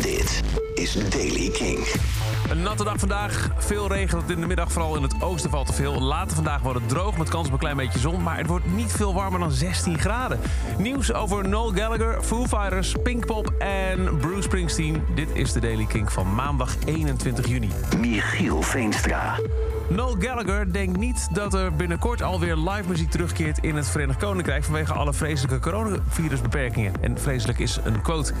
Dit is Daily King. Een natte dag vandaag. Veel regen tot in de middag. Vooral in het oosten valt er veel. Later vandaag wordt het droog met kans op een klein beetje zon. Maar het wordt niet veel warmer dan 16 graden. Nieuws over Noel Gallagher, Foo Fighters, Pinkpop en Bruce Springsteen. Dit is de Daily King van maandag 21 juni. Michiel Veenstra. Noel Gallagher denkt niet dat er binnenkort alweer live muziek terugkeert in het Verenigd Koninkrijk vanwege alle vreselijke coronavirusbeperkingen. En vreselijk is een quote.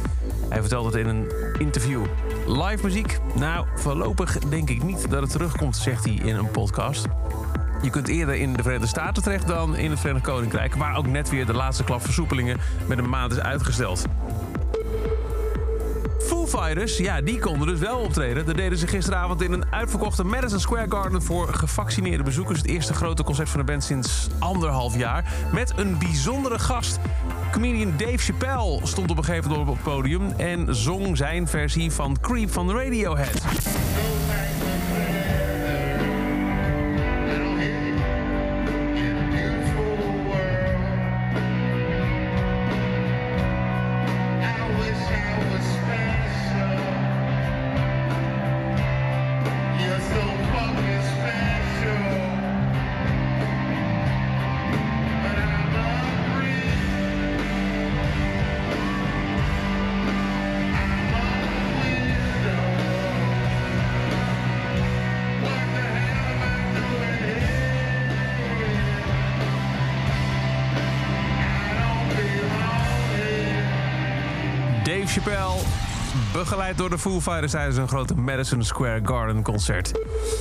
Hij vertelt het in een interview. Live muziek? Nou, voorlopig denk ik niet dat het terugkomt, zegt hij in een podcast. Je kunt eerder in de Verenigde Staten terecht dan in het Verenigd Koninkrijk, waar ook net weer de laatste klap versoepelingen met een maand is uitgesteld. Foo Fighters, ja, die konden dus wel optreden. Dat deden ze gisteravond in een uitverkochte Madison Square Garden... voor gevaccineerde bezoekers. Het eerste grote concert van de band sinds anderhalf jaar. Met een bijzondere gast. Comedian Dave Chappelle stond op een gegeven moment op het podium... en zong zijn versie van Creep van Radiohead. Dave Chappelle, begeleid door de Foo Fighters tijdens een grote Madison Square Garden concert.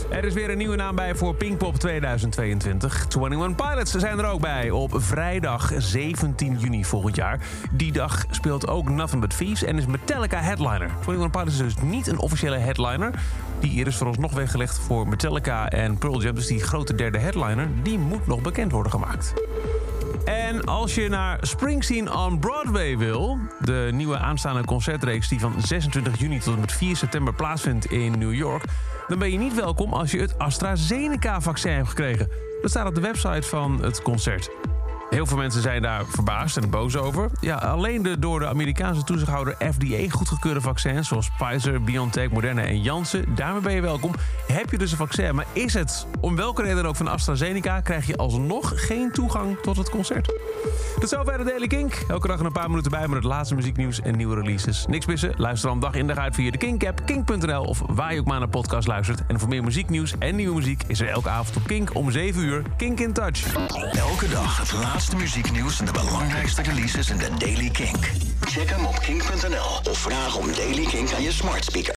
Er is weer een nieuwe naam bij voor Pinkpop 2022. 21 Pilots zijn er ook bij op vrijdag 17 juni volgend jaar. Die dag speelt ook Nothing But Thieves en is Metallica headliner. 21 Pilots is dus niet een officiële headliner. Die is vooralsnog weggelegd voor Metallica en Pearl Jam. Dus die grote derde headliner, die moet nog bekend worden gemaakt. En als je naar Springsteen on Broadway wil... de nieuwe aanstaande concertreeks die van 26 juni tot en met 4 september plaatsvindt in New York... dan ben je niet welkom als je het AstraZeneca-vaccin hebt gekregen. Dat staat op de website van het concert. Heel veel mensen zijn daar verbaasd en boos over. Ja, alleen de door de Amerikaanse toezichthouder FDA goedgekeurde vaccins... zoals Pfizer, BioNTech, Moderna en Janssen, daarmee ben je welkom. Heb je dus een vaccin, maar is het om welke reden ook van AstraZeneca... krijg je alsnog geen toegang tot het concert. Tot zover de Daily Kink. Elke dag een paar minuten bij met het laatste muzieknieuws en nieuwe releases. Niks missen? Luister dan dag in dag uit via de Kink-app, kink.nl... of waar je ook maar naar podcast luistert. En voor meer muzieknieuws en nieuwe muziek... is er elke avond op Kink om 7 uur Kink in Touch. Elke dag het laatste muzieknieuws en de belangrijkste releases in de Daily King. Check hem op kink.nl of vraag om Daily King aan je smart speaker.